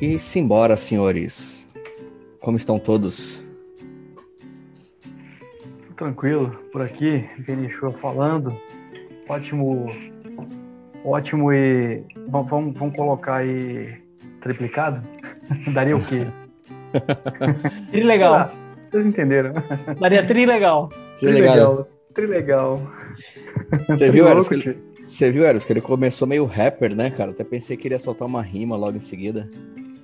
E simbora, senhores. Como estão todos? Tranquilo, por aqui, Benichua falando. Ótimo, ótimo e vamos, vamos colocar aí triplicado? Daria o quê? Trilegal. Ah, vocês entenderam. Daria trilegal. Trilegal. Trilegal. Você viu, Eros, que você viu, Eros, que ele começou meio rapper, né, cara? Até pensei que ele ia soltar uma rima logo em seguida.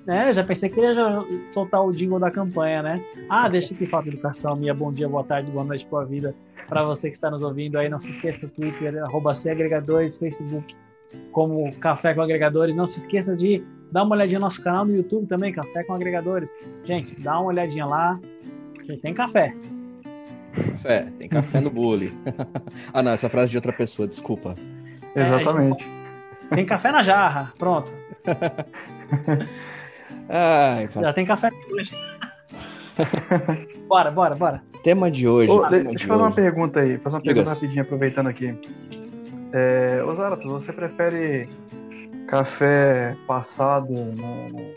É, já pensei que ele ia soltar o jingle da campanha, né? Ah, deixa que falta educação, minha bom dia, boa tarde, boa noite, boa vida. Para você que está nos ouvindo aí, não se esqueça do Twitter, arroba agregadores, Facebook, como Café com Agregadores. Não se esqueça de dar uma olhadinha no nosso canal no YouTube também, Café com Agregadores. Gente, dá uma olhadinha lá, que tem café. Café, tem café no bule. ah, não, essa frase de outra pessoa, desculpa. É, Exatamente. Tem café na jarra, pronto. Ai, Já tem café hoje. bora, bora, bora. Tema de hoje. Ô, tema deixa eu fazer uma pergunta aí. Fazer uma pergunta rapidinho, aproveitando aqui. É, ô Zaratos, você prefere café passado no, no,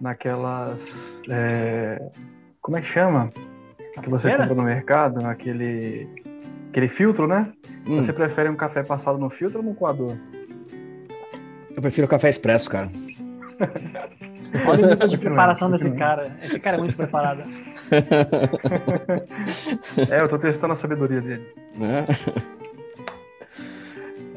naquelas. É, como é que chama? Que você compra no mercado, naquele. Aquele filtro, né? Hum. Você prefere um café passado no filtro ou no coador? Eu prefiro café expresso, cara. Olha o nível de preparação desse cara. Esse cara é muito preparado. é, eu tô testando a sabedoria dele.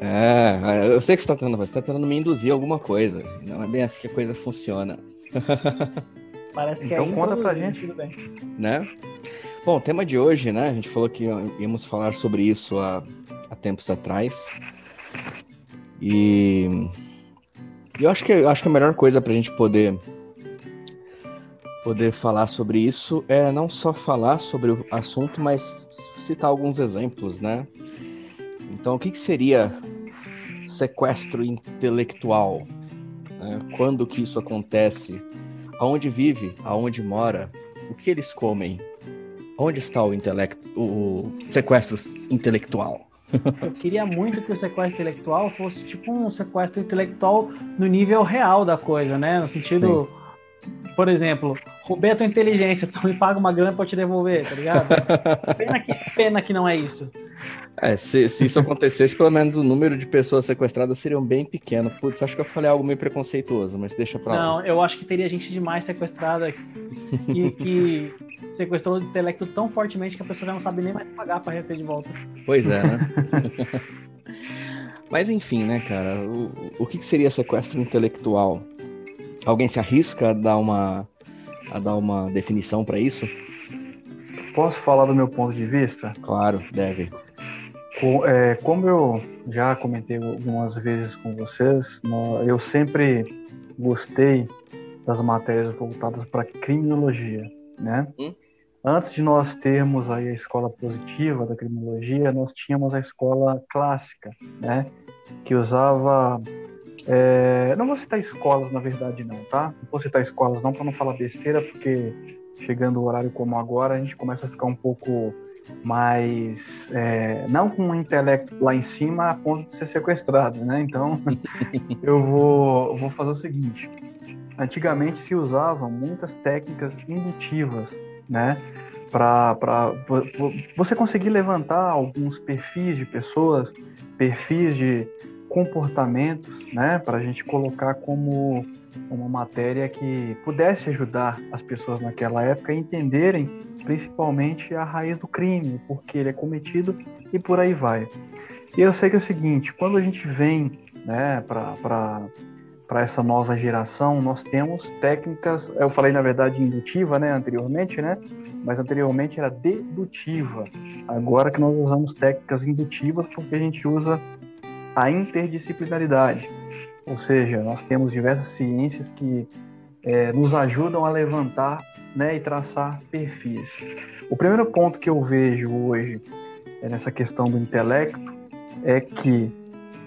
É, é eu sei que você tá tentando, você tá tentando me induzir alguma coisa. Não é bem assim que a coisa funciona. Parece que então é conta pra gente. Tudo bem. Né? Bom, o tema de hoje, né? A gente falou que íamos falar sobre isso há, há tempos atrás. E eu acho que, eu acho que a melhor coisa para a gente poder poder falar sobre isso é não só falar sobre o assunto, mas citar alguns exemplos, né? Então, o que, que seria sequestro intelectual? Né? Quando que isso acontece? Aonde vive? Aonde mora? O que eles comem? Onde está o intelecto, o sequestro intelectual? Eu queria muito que o sequestro intelectual fosse tipo um sequestro intelectual no nível real da coisa, né? No sentido, Sim. por exemplo, roubei a tua inteligência, tu me paga uma grana pra eu te devolver, tá ligado? pena, que, pena que não é isso. É, se, se isso acontecesse, pelo menos o número de pessoas sequestradas seriam bem pequeno. Putz, acho que eu falei algo meio preconceituoso, mas deixa pra lá. Não, eu acho que teria gente demais sequestrada que, que sequestrou o intelecto tão fortemente que a pessoa já não sabe nem mais pagar pra reter de volta. Pois é, né? mas enfim, né, cara? O, o que, que seria sequestro intelectual? Alguém se arrisca a dar uma, a dar uma definição para isso? Posso falar do meu ponto de vista? Claro, deve. É, como eu já comentei algumas vezes com vocês, eu sempre gostei das matérias voltadas para criminologia, né? Hum? Antes de nós termos aí a escola positiva da criminologia, nós tínhamos a escola clássica, né? Que usava é, não vou citar escolas, na verdade, não, tá? Não vou citar escolas, não, para não falar besteira, porque chegando o horário como agora, a gente começa a ficar um pouco mas é, não com o intelecto lá em cima a ponto de ser sequestrado, né? Então eu vou, vou fazer o seguinte: antigamente se usavam muitas técnicas indutivas, né? Para você conseguir levantar alguns perfis de pessoas, perfis de comportamentos, né? Para a gente colocar como uma matéria que pudesse ajudar as pessoas naquela época a entenderem principalmente a raiz do crime, porque ele é cometido e por aí vai. E eu sei que é o seguinte, quando a gente vem né, para essa nova geração, nós temos técnicas, eu falei na verdade indutiva né, anteriormente, né, mas anteriormente era dedutiva. Agora que nós usamos técnicas indutivas porque a gente usa a interdisciplinaridade. Ou seja, nós temos diversas ciências que é, nos ajudam a levantar né, e traçar perfis. O primeiro ponto que eu vejo hoje é nessa questão do intelecto é que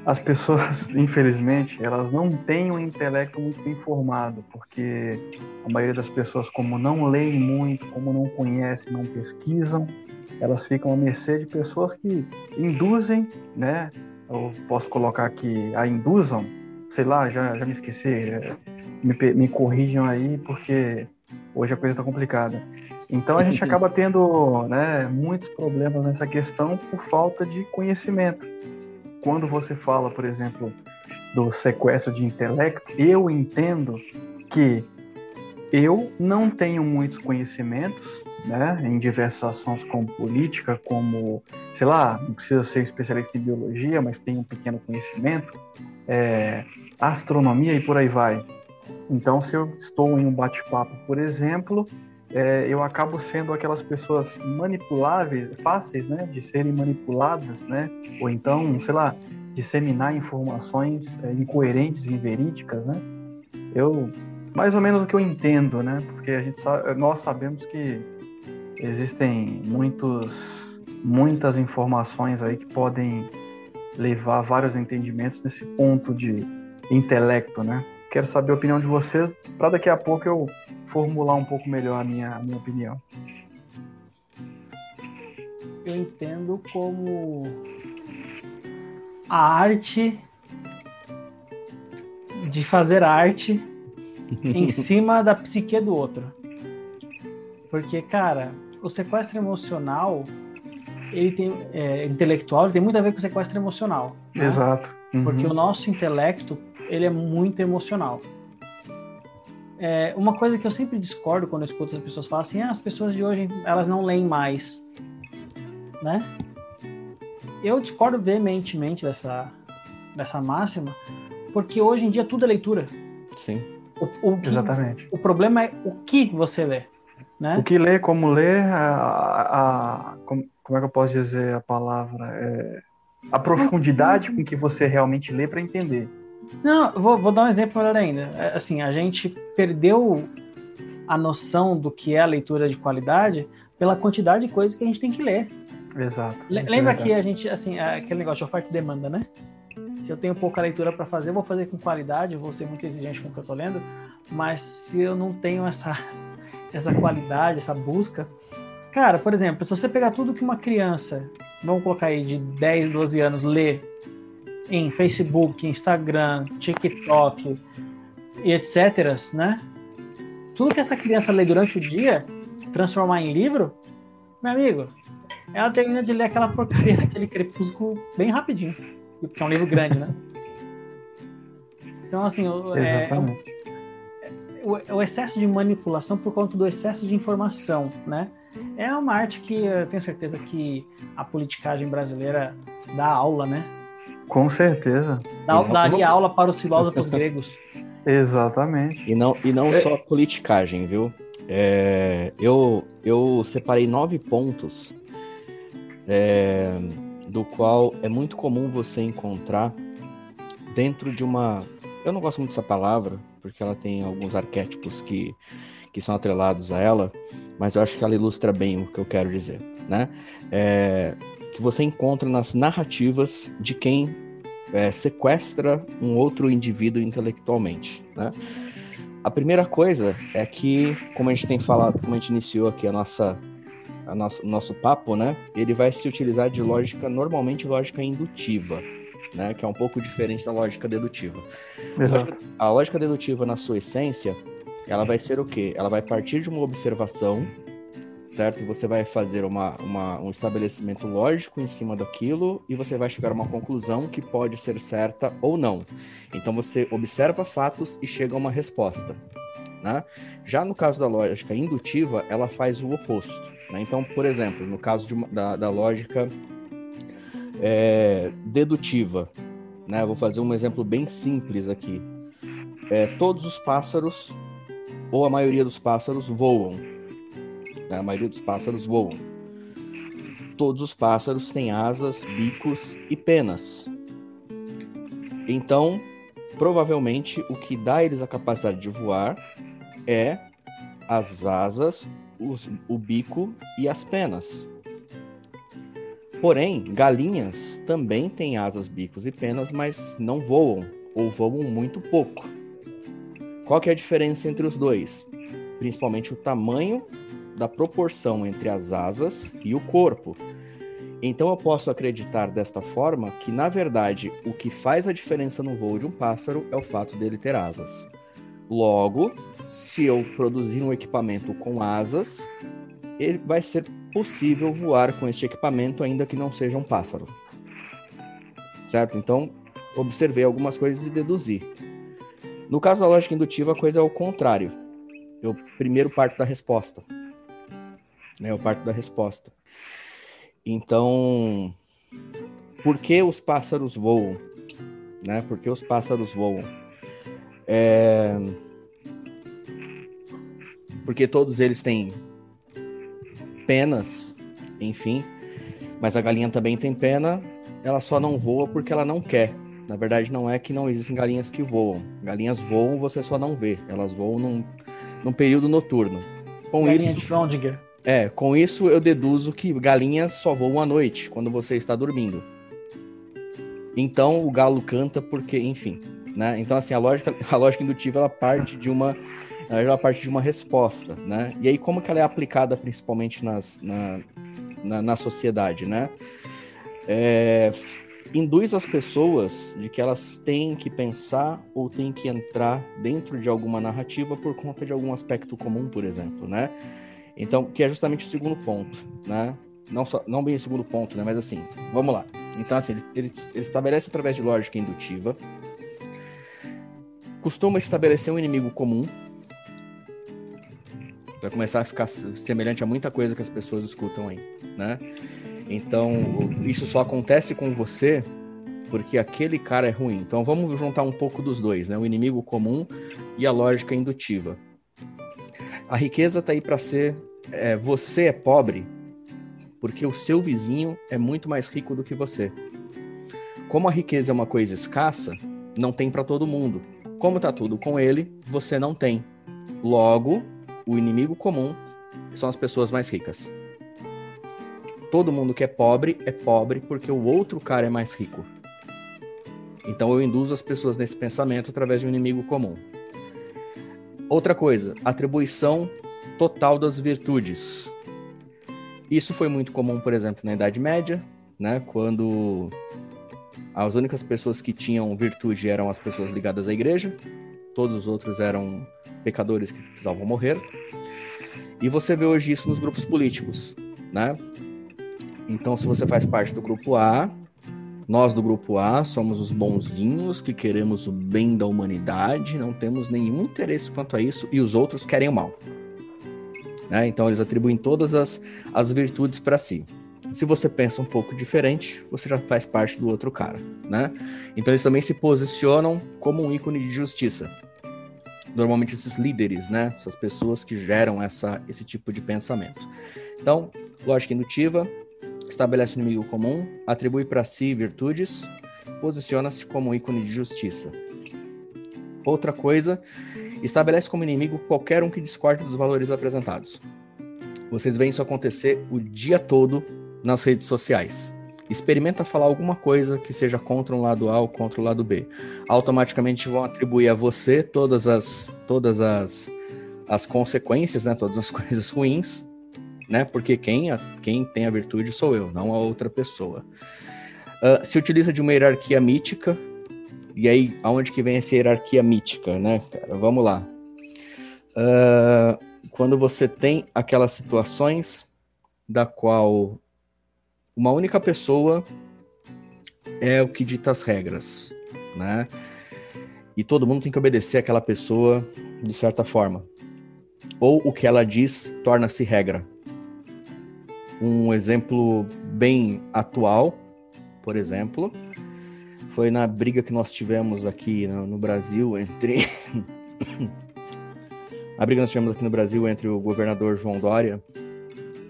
as pessoas, infelizmente, elas não têm um intelecto muito bem formado, porque a maioria das pessoas, como não leem muito, como não conhecem, não pesquisam, elas ficam à mercê de pessoas que induzem, né? Eu posso colocar aqui a induzam, sei lá, já, já me esqueci, é, me, me corrijam aí, porque hoje a coisa está complicada. Então a gente acaba tendo né, muitos problemas nessa questão por falta de conhecimento. Quando você fala, por exemplo, do sequestro de intelecto, eu entendo que eu não tenho muitos conhecimentos né, em diversos assuntos como política, como, sei lá, não precisa ser especialista em biologia, mas tenho um pequeno conhecimento, é, astronomia e por aí vai. Então, se eu estou em um bate-papo, por exemplo, é, eu acabo sendo aquelas pessoas manipuláveis, fáceis, né, de serem manipuladas, né, ou então, sei lá, disseminar informações é, incoerentes inverídicas, né. Eu, mais ou menos o que eu entendo, né, porque a gente nós sabemos que existem muitos, muitas informações aí que podem levar a vários entendimentos nesse ponto de intelecto, né. Quero saber a opinião de vocês para daqui a pouco eu formular um pouco melhor a minha, a minha opinião. Eu entendo como a arte de fazer arte em cima da psique do outro. Porque, cara, o sequestro emocional, ele tem é, intelectual, ele tem muito a ver com o sequestro emocional. Né? Exato. Uhum. Porque o nosso intelecto, ele é muito emocional. É, uma coisa que eu sempre discordo quando eu escuto as pessoas falar assim, ah, as pessoas de hoje elas não leem mais, né? Eu discordo veementemente dessa dessa máxima, porque hoje em dia tudo é leitura. Sim. O, o que, Exatamente. O problema é o que você lê, né? O que lê, como lê, a, a, como, como é que eu posso dizer a palavra? É, a profundidade com que você realmente lê para entender. Não, vou, vou dar um exemplo melhor ainda. É, assim, a gente perdeu a noção do que é a leitura de qualidade pela quantidade de coisas que a gente tem que ler. Exato. lembra é que a gente, assim, aquele negócio de oferta e demanda, né? Se eu tenho pouca leitura para fazer, eu vou fazer com qualidade, vou ser muito exigente com o que eu tô lendo, mas se eu não tenho essa, essa qualidade, essa busca. Cara, por exemplo, se você pegar tudo que uma criança, vamos colocar aí, de 10, 12 anos, lê em Facebook, Instagram, TikTok e etc, né? Tudo que essa criança lê durante o dia, transformar em livro, meu amigo, ela termina de ler aquela porcaria daquele crepúsculo bem rapidinho, porque é um livro grande, né? Então, assim, é, é o, o, excesso de manipulação por conta do excesso de informação, né? É uma arte que eu tenho certeza que a politicagem brasileira dá aula, né? Com certeza. daria aula para os filósofos gregos. Exatamente. E não, e não é... só politicagem, viu? É, eu, eu separei nove pontos é, do qual é muito comum você encontrar dentro de uma. Eu não gosto muito dessa palavra, porque ela tem alguns arquétipos que, que são atrelados a ela, mas eu acho que ela ilustra bem o que eu quero dizer, né? É, que você encontra nas narrativas de quem é, sequestra um outro indivíduo intelectualmente. Né? A primeira coisa é que, como a gente tem falado, como a gente iniciou aqui a nossa, a nosso, nosso papo, né? Ele vai se utilizar de lógica, normalmente lógica indutiva, né? Que é um pouco diferente da lógica dedutiva. A lógica, a lógica dedutiva, na sua essência, ela vai ser o quê? Ela vai partir de uma observação certo? Você vai fazer uma, uma, um estabelecimento lógico em cima daquilo e você vai chegar a uma conclusão que pode ser certa ou não. Então você observa fatos e chega a uma resposta. Né? Já no caso da lógica indutiva, ela faz o oposto. Né? Então, por exemplo, no caso de uma, da, da lógica é, dedutiva, né? vou fazer um exemplo bem simples aqui. É, todos os pássaros, ou a maioria dos pássaros, voam né? A maioria dos pássaros voam. Todos os pássaros têm asas, bicos e penas. Então, provavelmente, o que dá a eles a capacidade de voar é as asas, os, o bico e as penas. Porém, galinhas também têm asas, bicos e penas, mas não voam, ou voam muito pouco. Qual que é a diferença entre os dois? Principalmente o tamanho da proporção entre as asas e o corpo. Então eu posso acreditar desta forma que, na verdade, o que faz a diferença no voo de um pássaro é o fato dele ter asas. Logo, se eu produzir um equipamento com asas, ele vai ser possível voar com este equipamento, ainda que não seja um pássaro. Certo? Então, observei algumas coisas e deduzi. No caso da lógica indutiva, a coisa é o contrário. Eu primeiro parto da resposta. Né? Eu parto da resposta. Então, por que os pássaros voam? Né? Por que os pássaros voam? É... Porque todos eles têm penas, enfim. Mas a galinha também tem pena, ela só não voa porque ela não quer. Na verdade, não é que não existem galinhas que voam. Galinhas voam, você só não vê. Elas voam num, num período noturno. Com Galinha isso, de Schrödinger. É, com isso eu deduzo que galinhas só voam à noite, quando você está dormindo. Então o galo canta porque, enfim, né? Então assim, a lógica, a lógica indutiva ela parte de uma ela parte de uma resposta, né? E aí como que ela é aplicada principalmente nas, na, na, na sociedade, né? É, induz as pessoas de que elas têm que pensar ou têm que entrar dentro de alguma narrativa por conta de algum aspecto comum, por exemplo, né? Então, que é justamente o segundo ponto, né? Não, só, não bem o segundo ponto, né? Mas assim, vamos lá. Então, assim, ele, ele, ele estabelece através de lógica indutiva, costuma estabelecer um inimigo comum, vai começar a ficar semelhante a muita coisa que as pessoas escutam aí, né? Então, isso só acontece com você porque aquele cara é ruim. Então, vamos juntar um pouco dos dois, né? O inimigo comum e a lógica indutiva. A riqueza está aí para ser é, você é pobre porque o seu vizinho é muito mais rico do que você. Como a riqueza é uma coisa escassa, não tem para todo mundo. Como tá tudo com ele, você não tem. Logo, o inimigo comum são as pessoas mais ricas todo mundo que é pobre é pobre porque o outro cara é mais rico. Então eu induzo as pessoas nesse pensamento através de um inimigo comum. Outra coisa, atribuição total das virtudes. Isso foi muito comum, por exemplo, na Idade Média, né, quando as únicas pessoas que tinham virtude eram as pessoas ligadas à igreja, todos os outros eram pecadores que precisavam morrer. E você vê hoje isso nos grupos políticos, né? Então, se você faz parte do grupo A, nós do grupo A somos os bonzinhos que queremos o bem da humanidade, não temos nenhum interesse quanto a isso e os outros querem o mal. Né? Então, eles atribuem todas as, as virtudes para si. Se você pensa um pouco diferente, você já faz parte do outro cara, né? Então eles também se posicionam como um ícone de justiça. Normalmente esses líderes, né? Essas pessoas que geram essa, esse tipo de pensamento. Então, lógica indutiva, estabelece um inimigo comum, atribui para si virtudes, posiciona-se como um ícone de justiça. Outra coisa, estabelece como inimigo qualquer um que discorde dos valores apresentados. Vocês veem isso acontecer o dia todo nas redes sociais. Experimenta falar alguma coisa que seja contra um lado A ou contra o lado B. Automaticamente vão atribuir a você todas as todas as, as consequências, né, todas as coisas ruins né? Porque quem, a, quem tem a virtude sou eu, não a outra pessoa. Uh, se utiliza de uma hierarquia mítica, e aí, aonde que vem essa hierarquia mítica, né, cara? Vamos lá. Uh, quando você tem aquelas situações da qual uma única pessoa é o que dita as regras, né? E todo mundo tem que obedecer aquela pessoa de certa forma. Ou o que ela diz torna-se regra. Um exemplo bem atual, por exemplo, foi na briga que nós tivemos aqui no, no Brasil entre. a briga que nós tivemos aqui no Brasil entre o governador João Dória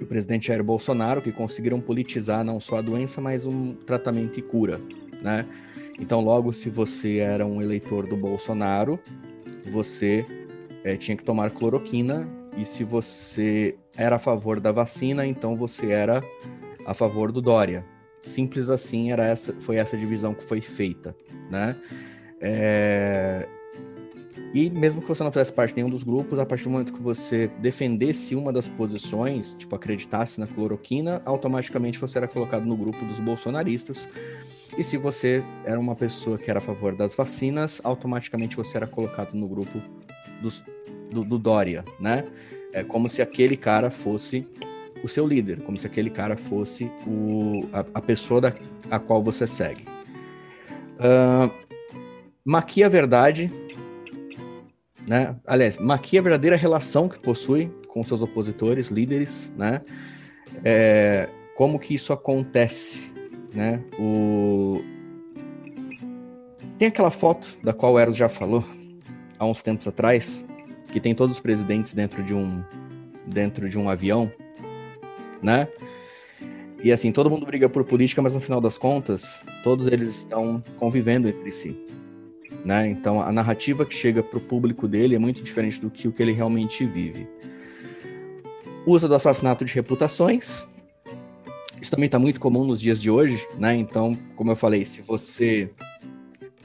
e o presidente Jair Bolsonaro, que conseguiram politizar não só a doença, mas um tratamento e cura, né? Então, logo, se você era um eleitor do Bolsonaro, você é, tinha que tomar cloroquina, e se você era a favor da vacina, então você era a favor do Dória. Simples assim, era essa, foi essa divisão que foi feita, né? É... E mesmo que você não fizesse parte de nenhum dos grupos, a partir do momento que você defendesse uma das posições, tipo, acreditasse na cloroquina, automaticamente você era colocado no grupo dos bolsonaristas. E se você era uma pessoa que era a favor das vacinas, automaticamente você era colocado no grupo dos, do, do Dória, né? É como se aquele cara fosse o seu líder, como se aquele cara fosse o, a, a pessoa da, a qual você segue. Uh, maquia a verdade, né? Aliás, maquia a verdadeira relação que possui com seus opositores, líderes, né? É, como que isso acontece, né? O... Tem aquela foto da qual o Eros já falou há uns tempos atrás, que tem todos os presidentes dentro de um dentro de um avião, né? E assim, todo mundo briga por política, mas no final das contas, todos eles estão convivendo entre si. Né? Então, a narrativa que chega para o público dele é muito diferente do que o que ele realmente vive. Usa do assassinato de reputações. Isso também está muito comum nos dias de hoje, né? Então, como eu falei, se você,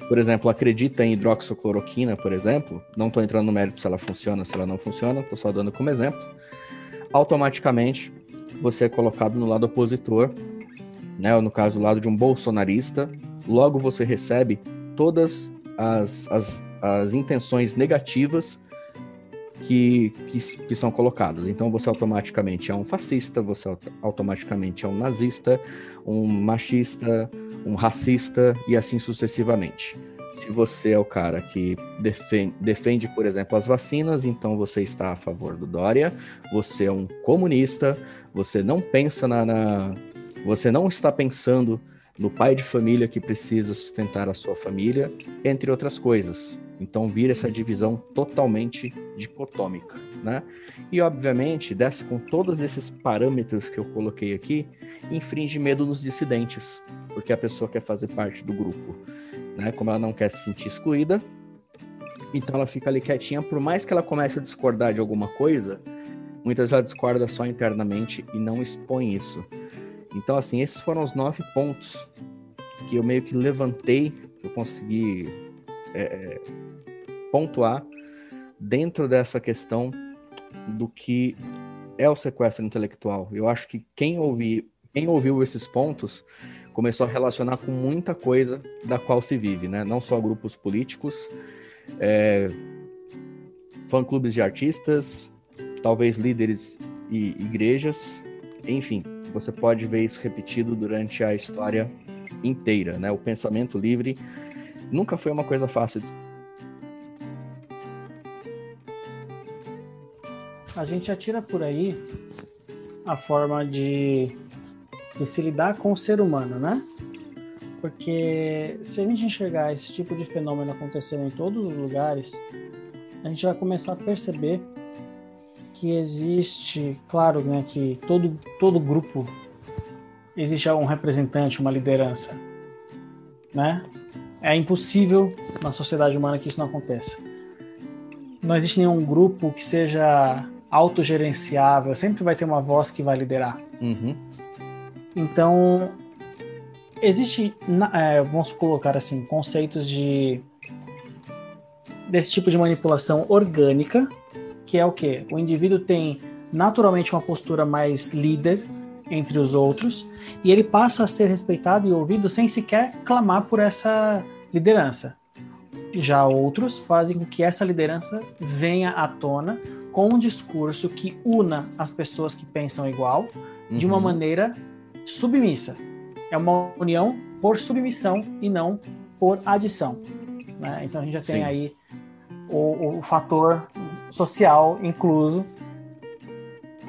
por exemplo, acredita em hidroxicloroquina, por exemplo, não estou entrando no mérito se ela funciona, se ela não funciona, estou só dando como exemplo, automaticamente você é colocado no lado opositor, né? Ou no caso, do lado de um bolsonarista, logo você recebe todas as, as, as intenções negativas que, que, que, são colocadas. Então você automaticamente é um fascista, você automaticamente é um nazista, um machista, um racista e assim sucessivamente. Se você é o cara que defende, defende, por exemplo, as vacinas, então você está a favor do Dória, você é um comunista, você não pensa na, na você não está pensando no pai de família que precisa sustentar a sua família, entre outras coisas. Então vira essa divisão totalmente dicotômica, né? E obviamente, dessa com todos esses parâmetros que eu coloquei aqui, infringe medo nos dissidentes, porque a pessoa quer fazer parte do grupo, né? Como ela não quer se sentir excluída, então ela fica ali quietinha, por mais que ela comece a discordar de alguma coisa, muitas ela discorda só internamente e não expõe isso. Então, assim, esses foram os nove pontos que eu meio que levantei, que eu consegui é, é, pontuar dentro dessa questão do que é o sequestro intelectual. Eu acho que quem, ouvi, quem ouviu esses pontos começou a relacionar com muita coisa da qual se vive, né? Não só grupos políticos, é, fã-clubes de artistas, talvez líderes e igrejas, enfim, você pode ver isso repetido durante a história inteira, né? O pensamento livre nunca foi uma coisa fácil de a gente atira por aí a forma de, de se lidar com o ser humano, né? Porque se a gente enxergar esse tipo de fenômeno acontecendo em todos os lugares, a gente vai começar a perceber que existe, claro, né, que todo, todo grupo existe um representante, uma liderança, né? É impossível na sociedade humana que isso não aconteça. Não existe nenhum grupo que seja autogerenciável, sempre vai ter uma voz que vai liderar. Uhum. Então, existe, é, vamos colocar assim, conceitos de desse tipo de manipulação orgânica, que é o que? O indivíduo tem naturalmente uma postura mais líder entre os outros e ele passa a ser respeitado e ouvido sem sequer clamar por essa liderança. Já outros fazem com que essa liderança venha à tona com um discurso que una as pessoas que pensam igual uhum. de uma uhum. maneira submissa. É uma união por submissão e não por adição. Né? Então a gente já tem Sim. aí o, o fator social incluso.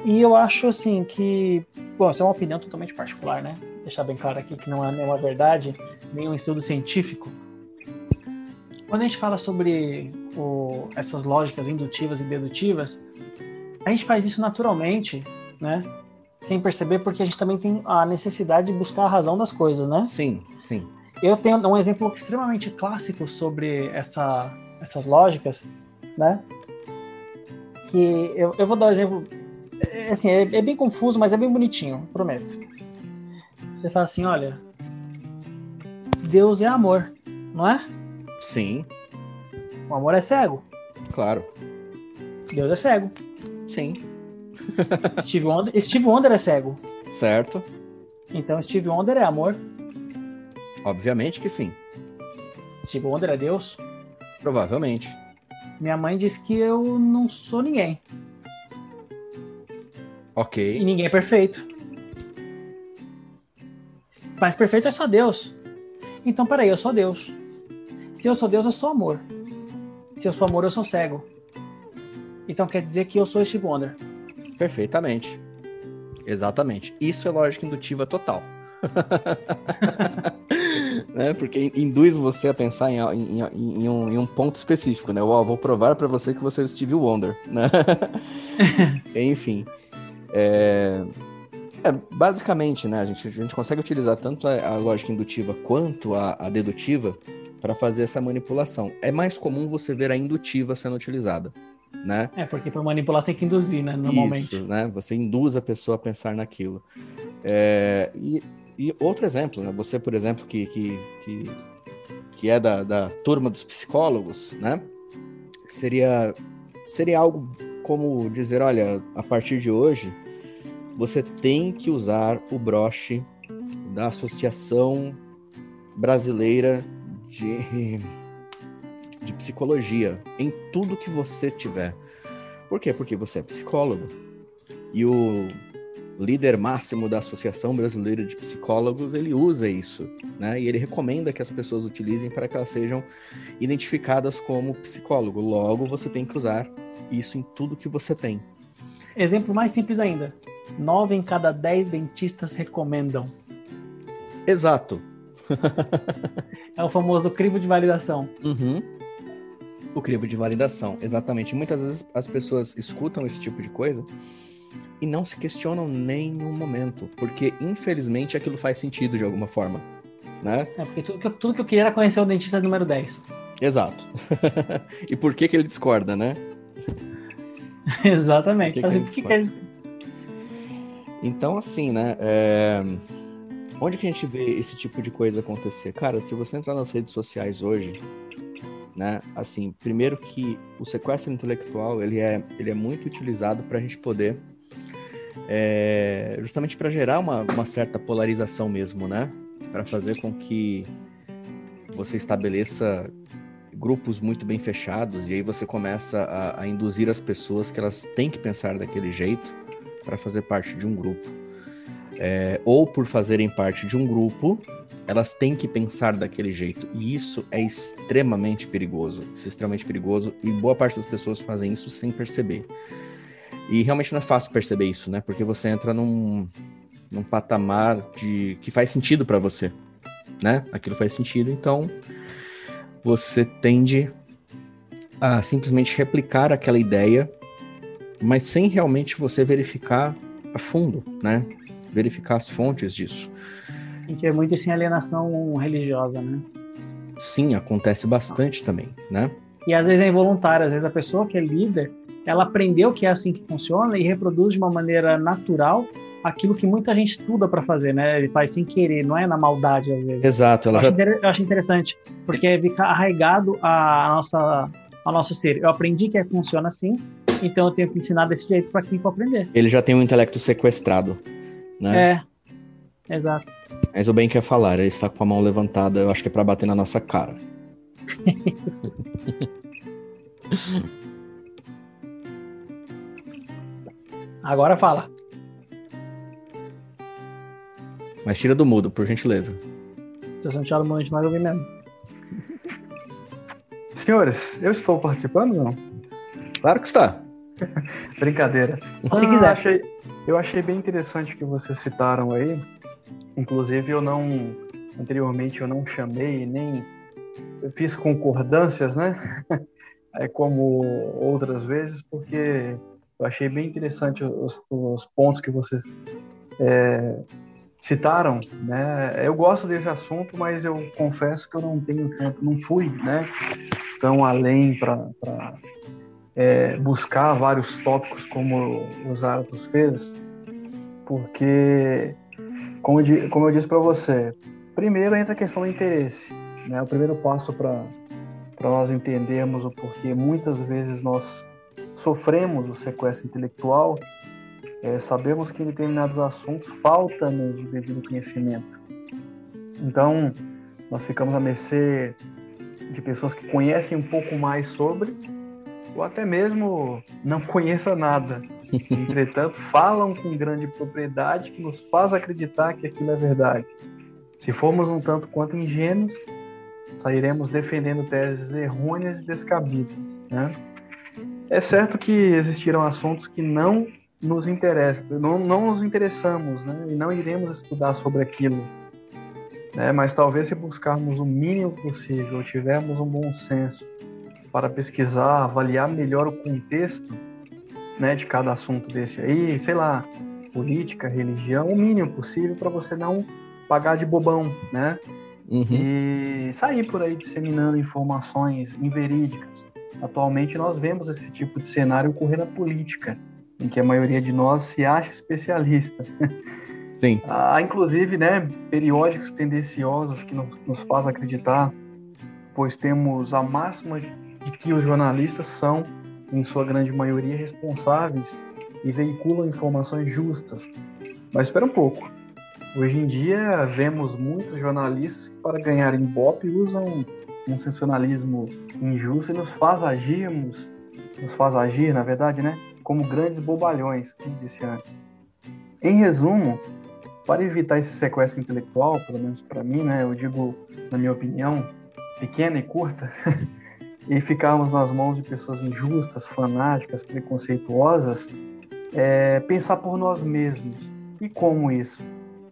E eu acho assim que, bom, isso é uma opinião totalmente particular, né? Deixar bem claro aqui que não é nenhuma verdade, nenhum estudo científico. Quando a gente fala sobre o, essas lógicas indutivas e dedutivas, a gente faz isso naturalmente, né? Sem perceber, porque a gente também tem a necessidade de buscar a razão das coisas, né? Sim, sim. Eu tenho um exemplo extremamente clássico sobre essa, essas lógicas, né? Que eu, eu vou dar um exemplo. É, assim, é, é, bem confuso, mas é bem bonitinho, prometo. Você fala assim, olha, Deus é amor, não é? Sim. O amor é cego. Claro. Deus é cego. Sim. Steve Wonder, Steve Wonder é cego. Certo. Então Steve Wonder é amor. Obviamente que sim. Steve Wonder é Deus? Provavelmente. Minha mãe diz que eu não sou ninguém. Ok. E ninguém é perfeito. Mas perfeito é só Deus. Então, peraí, eu sou Deus. Se eu sou Deus, eu sou amor. Se eu sou amor, eu sou cego. Então quer dizer que eu sou Steve Wonder. Perfeitamente. Exatamente. Isso é lógica indutiva total. né? Porque induz você a pensar em, em, em, um, em um, ponto específico, né? Oh, vou provar para você que você é o Steve Wonder, né? Enfim. É... É, basicamente, né, a gente, a gente consegue utilizar tanto a, a lógica indutiva quanto a, a dedutiva para fazer essa manipulação. É mais comum você ver a indutiva sendo utilizada, né? É, porque para manipular você tem que induzir, né, normalmente. Isso, né? Você induz a pessoa a pensar naquilo. É, e, e, outro exemplo, né? Você, por exemplo, que, que, que, que é da, da turma dos psicólogos, né? Seria, seria algo como dizer, olha, a partir de hoje você tem que usar o broche da Associação Brasileira de, de Psicologia em tudo que você tiver. Por quê? Porque você é psicólogo. E o líder máximo da Associação Brasileira de Psicólogos, ele usa isso, né? E ele recomenda que as pessoas utilizem para que elas sejam identificadas como psicólogo. Logo, você tem que usar isso em tudo que você tem. Exemplo mais simples ainda. Nove em cada dez dentistas recomendam. Exato. é o famoso crivo de validação. Uhum. O crivo de validação, exatamente. Muitas vezes as pessoas escutam esse tipo de coisa e não se questionam nem um momento, porque infelizmente aquilo faz sentido de alguma forma, né? É, porque tudo que, eu, tudo que eu queria era conhecer o dentista número 10. Exato. e por que que ele discorda, né? Exatamente. Que que que ele então, assim, né? É... Onde que a gente vê esse tipo de coisa acontecer? Cara, se você entrar nas redes sociais hoje, né? Assim, primeiro que o sequestro intelectual ele é, ele é muito utilizado para a gente poder é, justamente para gerar uma, uma certa polarização mesmo, né? Para fazer com que você estabeleça grupos muito bem fechados e aí você começa a, a induzir as pessoas que elas têm que pensar daquele jeito para fazer parte de um grupo. É, ou por fazerem parte de um grupo, elas têm que pensar daquele jeito. E isso é extremamente perigoso. Isso é extremamente perigoso. E boa parte das pessoas fazem isso sem perceber. E realmente não é fácil perceber isso, né? Porque você entra num, num patamar de que faz sentido para você, né? Aquilo faz sentido, então você tende a simplesmente replicar aquela ideia mas sem realmente você verificar a fundo, né? Verificar as fontes disso. A gente é muito sem alienação religiosa, né? Sim, acontece bastante também, né? E às vezes é involuntário, às vezes a pessoa que é líder, ela aprendeu que é assim que funciona e reproduz de uma maneira natural aquilo que muita gente estuda para fazer, né? Ele faz sem querer, não é na maldade às vezes. Exato. Ela eu, já... acho eu acho interessante, porque fica arraigado a nossa, ao nosso ser. Eu aprendi que funciona assim, então eu tenho que ensinar desse jeito para quem for aprender. Ele já tem um intelecto sequestrado, né? É, exato. Mas o bem quer falar, ele está com a mão levantada, eu acho que é para bater na nossa cara. Agora fala. Mas tira do mudo, por gentileza. Se você não tirar do mudo, a gente vai ouvir mesmo. Senhores, eu estou participando ou não? Claro que está. Brincadeira. Se ah, quiser. Achei, eu achei bem interessante que vocês citaram aí. Inclusive, eu não. Anteriormente, eu não chamei nem. Eu fiz concordâncias, né? É como outras vezes, porque eu achei bem interessante os, os pontos que vocês é, citaram, né? Eu gosto desse assunto, mas eu confesso que eu não tenho tempo, não fui, né? Tão além para é, buscar vários tópicos como o Zaratos fez, porque, como como eu disse para você, primeiro entra a questão do interesse. Né? O primeiro passo para nós entendermos o porquê muitas vezes nós sofremos o sequestro intelectual, é, sabemos que em determinados assuntos falta-nos o devido conhecimento. Então, nós ficamos à mercê de pessoas que conhecem um pouco mais sobre ou até mesmo não conheça nada. Entretanto, falam com grande propriedade que nos faz acreditar que aquilo é verdade. Se formos um tanto quanto ingênuos, sairemos defendendo teses errôneas e descabidas. Né? É certo que existirão assuntos que não nos interessam, não, não nos interessamos, né? e não iremos estudar sobre aquilo. Né? Mas talvez se buscarmos o mínimo possível, tivermos um bom senso para pesquisar, avaliar melhor o contexto né, de cada assunto desse aí, sei lá, política, religião, o mínimo possível para você não pagar de bobão, né? Uhum. E sair por aí disseminando informações inverídicas. Atualmente nós vemos esse tipo de cenário ocorrer na política, em que a maioria de nós se acha especialista. Sim. Há inclusive, né, periódicos tendenciosos que nos, nos fazem acreditar, pois temos a máxima de que os jornalistas são, em sua grande maioria, responsáveis e veiculam informações justas. Mas espera um pouco. Hoje em dia, vemos muitos jornalistas que, para ganhar Ibope, usam um sensacionalismo injusto e nos faz agirmos, nos faz agir, na verdade, né, como grandes bobalhões, como disse antes. Em resumo, para evitar esse sequestro intelectual, pelo menos para mim, né, eu digo, na minha opinião, pequena e curta, e ficarmos nas mãos de pessoas injustas, fanáticas, preconceituosas, é, pensar por nós mesmos. E como isso?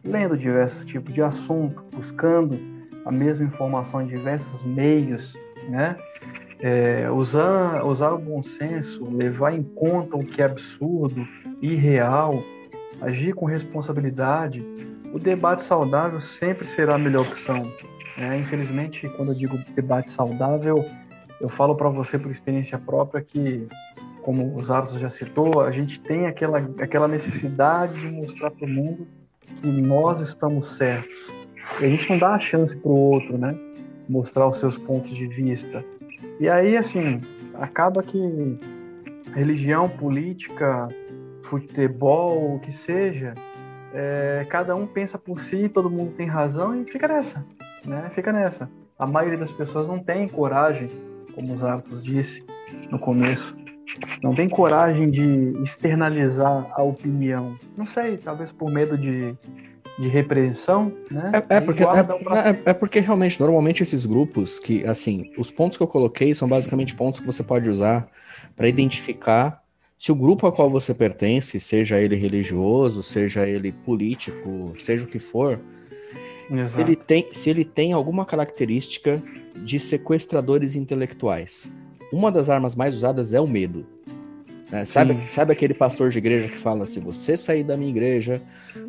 lendo diversos tipos de assunto, buscando a mesma informação em diversos meios, né? É, usar, usar o bom senso, levar em conta o que é absurdo, irreal, agir com responsabilidade, o debate saudável sempre será a melhor opção. É, infelizmente, quando eu digo debate saudável, eu falo para você por experiência própria que, como os Arthur já citou, a gente tem aquela, aquela necessidade de mostrar para o mundo que nós estamos certos. E a gente não dá a chance para o outro, né? Mostrar os seus pontos de vista. E aí, assim, acaba que religião, política, futebol, o que seja, é, cada um pensa por si, todo mundo tem razão e fica nessa, né? Fica nessa. A maioria das pessoas não tem coragem, como os Arthur disse no começo, não tem coragem de externalizar a opinião. Não sei, talvez por medo de, de repressão, né? É, é porque, é, é, é, porque realmente, normalmente esses grupos que, assim, os pontos que eu coloquei são basicamente pontos que você pode usar para identificar se o grupo a qual você pertence, seja ele religioso, seja ele político, seja o que for, se ele, tem, se ele tem alguma característica de sequestradores intelectuais uma das armas mais usadas é o medo. É, sabe, sabe aquele pastor de igreja que fala: se você sair da minha igreja,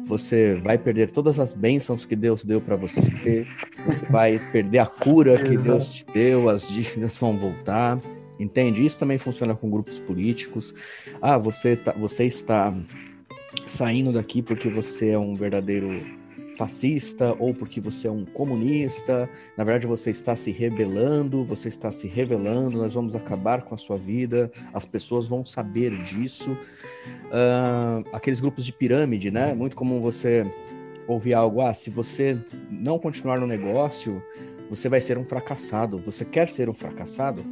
você vai perder todas as bênçãos que Deus deu para você, você vai perder a cura que Deus te deu, as dívidas vão voltar. Entende? Isso também funciona com grupos políticos. Ah, você, tá, você está saindo daqui porque você é um verdadeiro fascista ou porque você é um comunista. Na verdade, você está se rebelando, você está se revelando. Nós vamos acabar com a sua vida, as pessoas vão saber disso. Uh, aqueles grupos de pirâmide, né? Muito comum você ouvir algo: ah, se você não continuar no negócio, você vai ser um fracassado. Você quer ser um fracassado?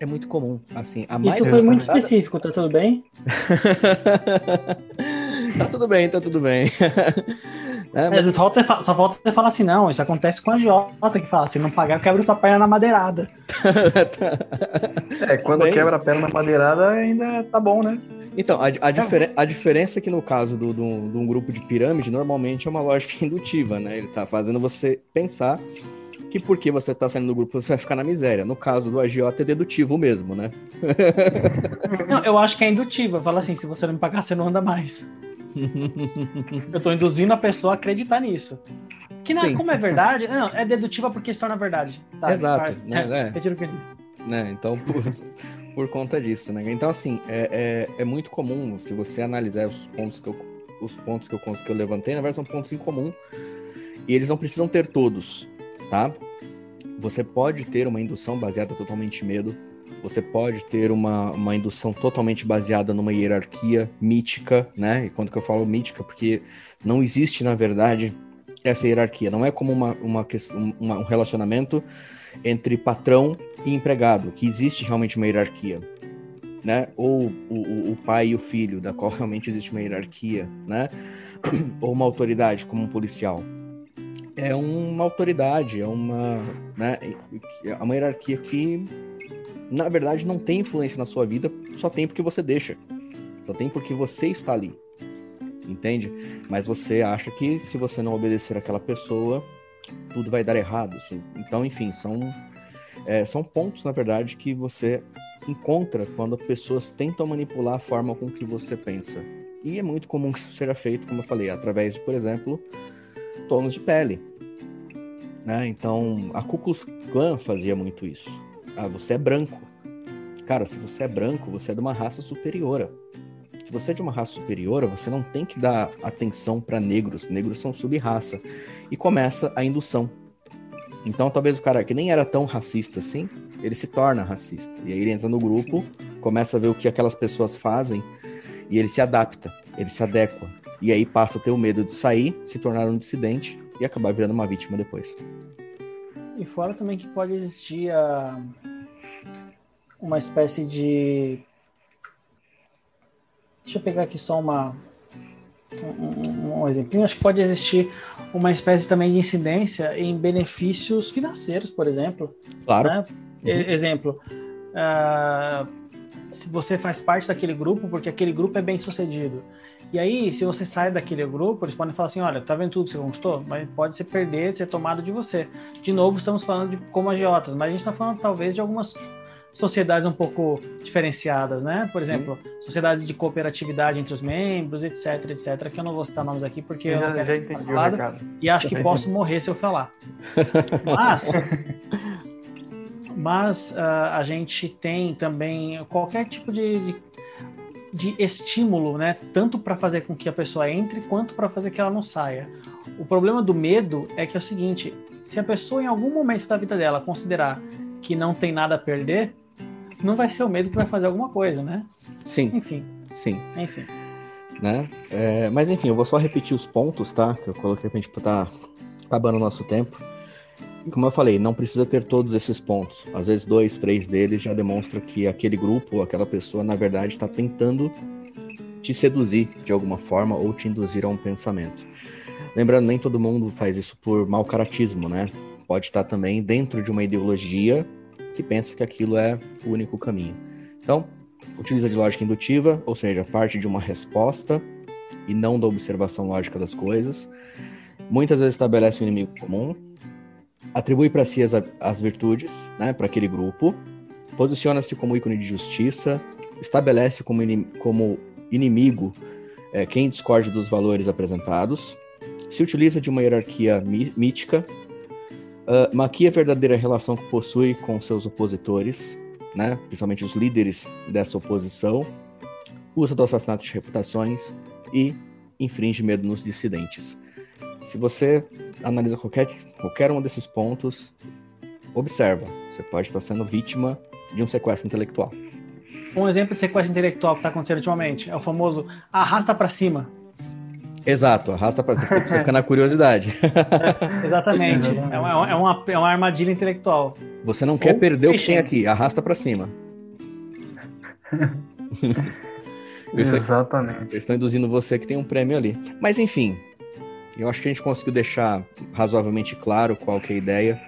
É muito comum, assim. A Isso foi muito específico, tá tudo bem? tá tudo bem, tá tudo bem. É, mas... só, falta, só falta falar assim, não, isso acontece com a Jota, que fala, se não pagar, eu quebro sua perna na madeirada. é, quando Bem... quebra a perna na madeirada, ainda tá bom, né? Então, a, a, a diferença é que no caso de um grupo de pirâmide, normalmente é uma lógica indutiva, né? Ele tá fazendo você pensar que porque você tá saindo do grupo, você vai ficar na miséria. No caso do agiota, é dedutivo mesmo, né? não, eu acho que é indutivo. Fala assim, se você não me pagar, você não anda mais. Eu tô induzindo a pessoa a acreditar nisso. Que não, como é verdade, não, é dedutiva porque se torna verdade. Tá, Exato. Né, é, é. Retiro o que eu disse. Né, então, por, por conta disso, né? Então, assim, é, é, é, muito comum, se você analisar os pontos que eu, os pontos que eu, que eu levantei, na verdade, são pontos em comum. E eles não precisam ter todos, tá? Você pode ter uma indução baseada totalmente em medo, você pode ter uma, uma indução totalmente baseada numa hierarquia mítica, né? E quando que eu falo mítica, porque não existe, na verdade, essa hierarquia. Não é como uma, uma, uma um relacionamento entre patrão e empregado, que existe realmente uma hierarquia, né? Ou o, o pai e o filho, da qual realmente existe uma hierarquia, né? Ou uma autoridade, como um policial. É uma autoridade, é uma, né? É uma hierarquia que, na verdade, não tem influência na sua vida, só tem porque você deixa. Só tem porque você está ali. Entende? Mas você acha que se você não obedecer aquela pessoa, tudo vai dar errado. Então, enfim, são, é, são pontos, na verdade, que você encontra quando pessoas tentam manipular a forma com que você pensa. E é muito comum que isso seja feito, como eu falei, através de, por exemplo, tons de pele. Né? Então, a Ku Klux Klan fazia muito isso. Ah, você é branco. Cara, se você é branco, você é de uma raça superior. Se você é de uma raça superior, você não tem que dar atenção para negros. Negros são sub-raça. E começa a indução. Então, talvez o cara que nem era tão racista assim, ele se torna racista. E aí ele entra no grupo, começa a ver o que aquelas pessoas fazem e ele se adapta, ele se adequa. E aí passa a ter o medo de sair, se tornar um dissidente e acabar virando uma vítima depois. E fora também que pode existir a... uma espécie de. Deixa eu pegar aqui só uma, um, um exemplinho, acho que pode existir uma espécie também de incidência em benefícios financeiros, por exemplo. Claro. Né? Uhum. Exemplo, uh, se você faz parte daquele grupo, porque aquele grupo é bem sucedido. E aí, se você sai daquele grupo, eles podem falar assim: olha, tá vendo tudo que você conquistou? Mas pode ser perder, ser tomado de você. De novo, estamos falando de como agiotas, mas a gente está falando talvez de algumas sociedades um pouco diferenciadas, né? Por exemplo, Sim. sociedades de cooperatividade entre os membros, etc, etc, que eu não vou citar nomes aqui porque eu, eu não quero ser falado e acho que posso morrer se eu falar. Mas mas uh, a gente tem também qualquer tipo de, de, de estímulo, né? Tanto para fazer com que a pessoa entre, quanto para fazer que ela não saia. O problema do medo é que é o seguinte: se a pessoa em algum momento da vida dela considerar que não tem nada a perder, não vai ser o medo que vai fazer alguma coisa, né? Sim. Enfim. Sim. Enfim. Né? É, mas enfim, eu vou só repetir os pontos, tá? Que eu coloquei pra gente estar tá acabando o nosso tempo. Como eu falei, não precisa ter todos esses pontos. Às vezes, dois, três deles já demonstram que aquele grupo, aquela pessoa, na verdade, está tentando te seduzir de alguma forma ou te induzir a um pensamento. Lembrando, nem todo mundo faz isso por mau caratismo, né? Pode estar também dentro de uma ideologia que pensa que aquilo é o único caminho. Então, utiliza de lógica indutiva, ou seja, parte de uma resposta e não da observação lógica das coisas. Muitas vezes estabelece um inimigo comum, atribui para si as, as virtudes, né, para aquele grupo, posiciona-se como ícone de justiça, estabelece como, inim, como inimigo é, quem discorde dos valores apresentados, se utiliza de uma hierarquia mítica, uh, maquia a verdadeira relação que possui com seus opositores, né, principalmente os líderes dessa oposição, usa do assassinato de reputações e infringe medo nos dissidentes. Se você analisa qualquer, qualquer um desses pontos, observa, você pode estar sendo vítima de um sequestro intelectual. Um exemplo de sequestro intelectual que está acontecendo ultimamente é o famoso arrasta para cima. Exato, arrasta para cima, você fica na curiosidade. É, exatamente, é uma, é, uma, é uma armadilha intelectual. Você não quer Ou perder o que tem aqui, arrasta para cima. Exatamente. Eles estão induzindo você que tem um prêmio ali. Mas enfim, eu acho que a gente conseguiu deixar razoavelmente claro qual que é a ideia.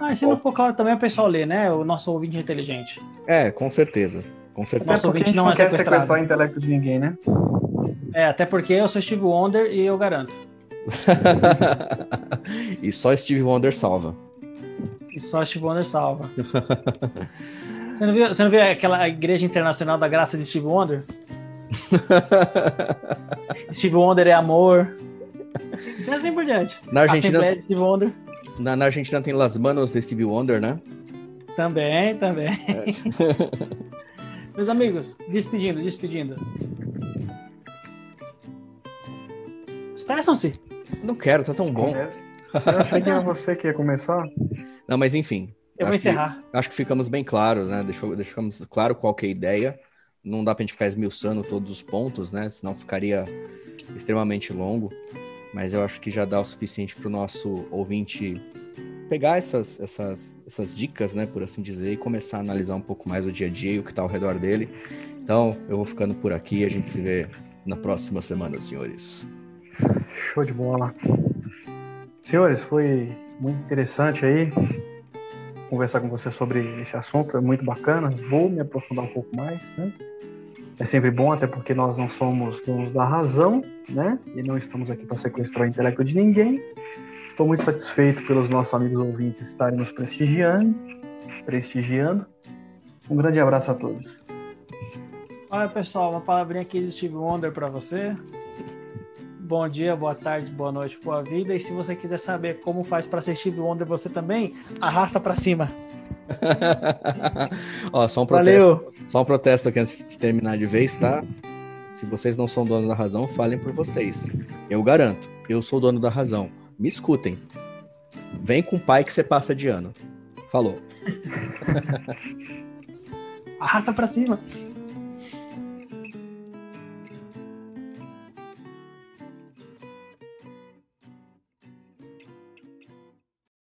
Ah, e se não for claro também o pessoal lê, né? O nosso ouvinte é inteligente. É, com certeza. Com certeza. O nosso ouvinte não, não é quer sequestrar o intelecto de ninguém, né? É, até porque eu sou Steve Wonder e eu garanto. e só Steve Wonder salva. E só Steve Wonder salva. você, não viu, você não viu aquela Igreja Internacional da Graça de Steve Wonder? Steve Wonder é amor. E assim por diante. Na Argentina, Assembleia de Steve Wonder. Na, na, Argentina tem Las Manos de Steve Wonder, né? Também, também. É. Meus amigos, despedindo, despedindo. Expressam-se. Não quero, tá tão bom. É. Eu achei que era você que ia começar. Não, mas enfim. Eu vou encerrar. Que, acho que ficamos bem claros, né? Deixou, deixamos claro qual que é a ideia. Não dá pra gente ficar esmiuçando todos os pontos, né? Senão ficaria extremamente longo mas eu acho que já dá o suficiente para o nosso ouvinte pegar essas, essas, essas dicas, né, por assim dizer, e começar a analisar um pouco mais o dia a dia e o que está ao redor dele. Então, eu vou ficando por aqui a gente se vê na próxima semana, senhores. Show de bola. Senhores, foi muito interessante aí conversar com você sobre esse assunto, é muito bacana. Vou me aprofundar um pouco mais, né? É sempre bom, até porque nós não somos donos da razão, né? E não estamos aqui para sequestrar o intelecto de ninguém. Estou muito satisfeito pelos nossos amigos ouvintes estarem nos prestigiando. prestigiando. Um grande abraço a todos. Olha, pessoal, uma palavrinha aqui de Steve Wonder para você. Bom dia, boa tarde, boa noite, boa vida. E se você quiser saber como faz para ser Steve Wonder você também, arrasta para cima. Ó, só um protesto. Valeu. Só um protesto aqui antes de terminar de vez, tá? Se vocês não são donos da razão, falem por vocês. Eu garanto, eu sou dono da razão. Me escutem. Vem com o pai que você passa de ano. Falou. Arrasta para cima.